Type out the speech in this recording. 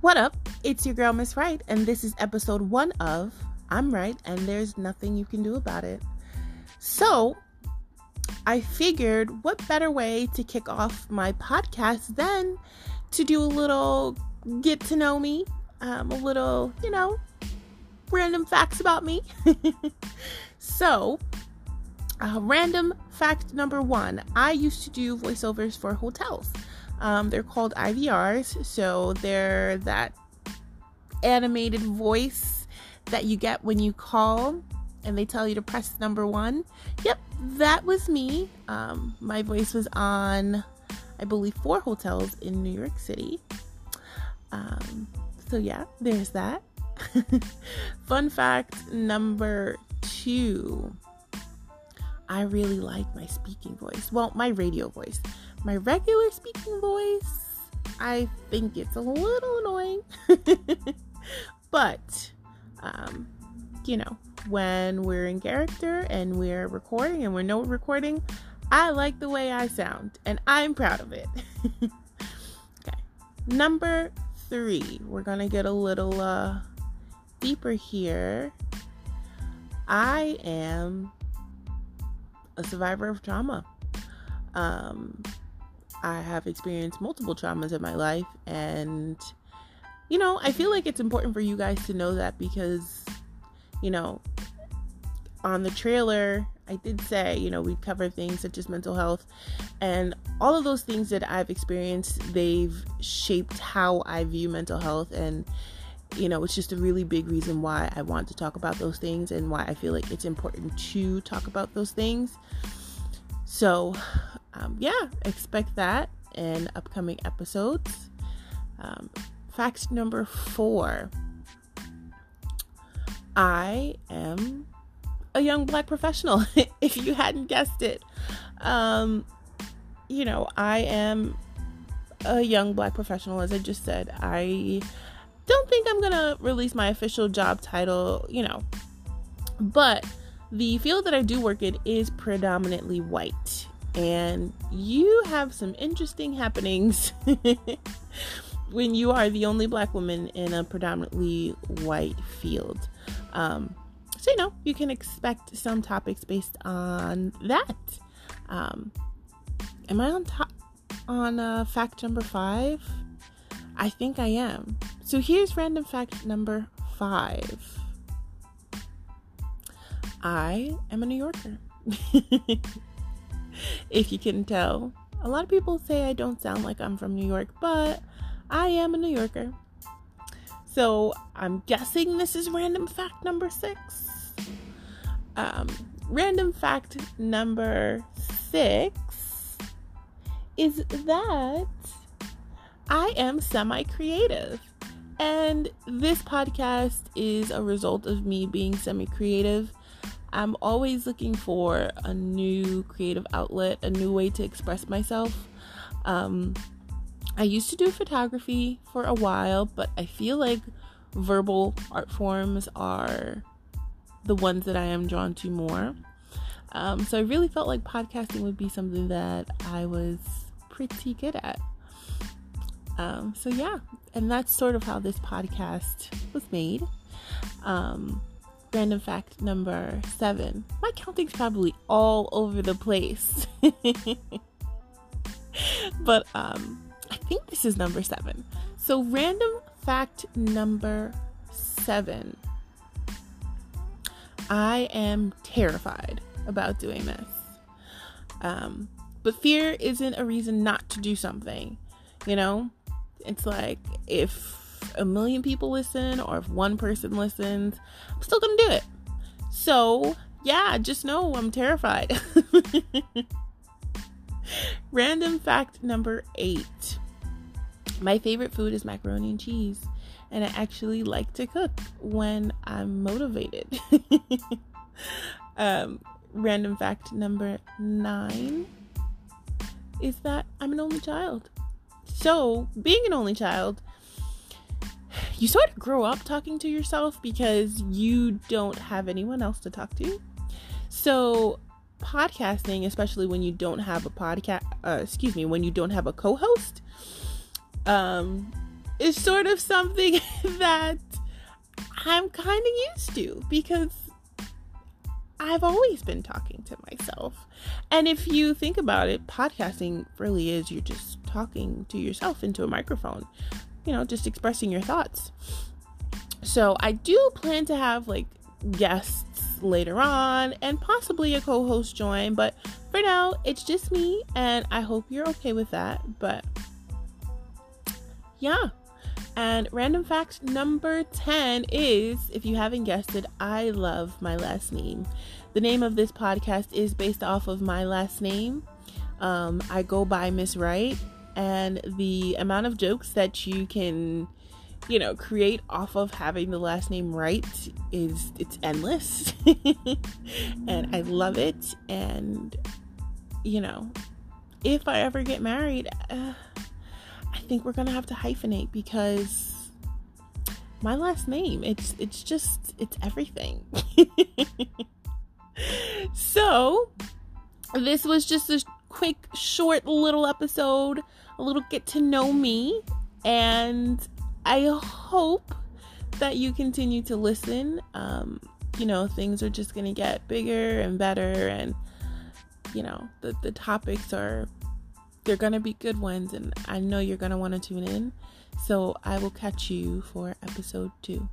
What up? It's your girl, Miss Right, and this is episode one of I'm Right, and there's nothing you can do about it. So, I figured what better way to kick off my podcast than to do a little get to know me, um, a little, you know, random facts about me. so, uh, random fact number one I used to do voiceovers for hotels. Um, they're called IVRs, so they're that animated voice that you get when you call and they tell you to press number one. Yep, that was me. Um, my voice was on, I believe, four hotels in New York City. Um, so, yeah, there's that. Fun fact number two I really like my speaking voice. Well, my radio voice. My regular speaking voice, I think it's a little annoying. but, um, you know, when we're in character and we're recording and we're no recording, I like the way I sound and I'm proud of it. okay. Number three, we're going to get a little uh, deeper here. I am a survivor of trauma. Um, I have experienced multiple traumas in my life, and you know, I feel like it's important for you guys to know that because, you know, on the trailer, I did say, you know, we cover things such as mental health, and all of those things that I've experienced, they've shaped how I view mental health, and you know, it's just a really big reason why I want to talk about those things and why I feel like it's important to talk about those things. So, um, yeah, expect that in upcoming episodes. Um, fact number four I am a young black professional, if you hadn't guessed it. Um, you know, I am a young black professional, as I just said. I don't think I'm gonna release my official job title, you know, but the field that I do work in is predominantly white, and you have some interesting happenings when you are the only black woman in a predominantly white field. Um, so, you know, you can expect some topics based on that. Um, am I on top on uh, fact number five? I think I am. So here's random fact number five I am a New Yorker. if you can tell, a lot of people say I don't sound like I'm from New York, but I am a New Yorker. So I'm guessing this is random fact number six. Um, random fact number six is that I am semi creative. And this podcast is a result of me being semi creative. I'm always looking for a new creative outlet, a new way to express myself. Um, I used to do photography for a while, but I feel like verbal art forms are the ones that I am drawn to more. Um, so I really felt like podcasting would be something that I was pretty good at. Um, so yeah, and that's sort of how this podcast was made. Um, random fact number seven. My counting's probably all over the place. but um, I think this is number seven. So random fact number seven. I am terrified about doing this. Um, but fear isn't a reason not to do something. You know, it's like if a million people listen or if one person listens, I'm still gonna do it. So, yeah, just know I'm terrified. Random fact number eight my favorite food is macaroni and cheese, and I actually like to cook when I'm motivated. um, random fact number nine is that I'm an only child. So, being an only child, you sort of grow up talking to yourself because you don't have anyone else to talk to. So, podcasting, especially when you don't have a podcast, uh, excuse me, when you don't have a co host, um, is sort of something that I'm kind of used to because I've always been talking to myself. And if you think about it, podcasting really is you're just talking to yourself into a microphone, you know, just expressing your thoughts. So I do plan to have like guests later on and possibly a co host join, but for now, it's just me, and I hope you're okay with that. But yeah. And random fact number 10 is if you haven't guessed it, I love my last name. The name of this podcast is based off of my last name. Um, I go by Miss Wright, and the amount of jokes that you can you know create off of having the last name right is it's endless. And i love it. And you know if i ever get married uh, i think we're gonna have to hyphenate because my last name it's it's just it's everything. So this was just a quick short little episode a little get to know me and I hope that you continue to listen. Um, you know, things are just going to get bigger and better, and, you know, the, the topics are, they're going to be good ones, and I know you're going to want to tune in. So I will catch you for episode two.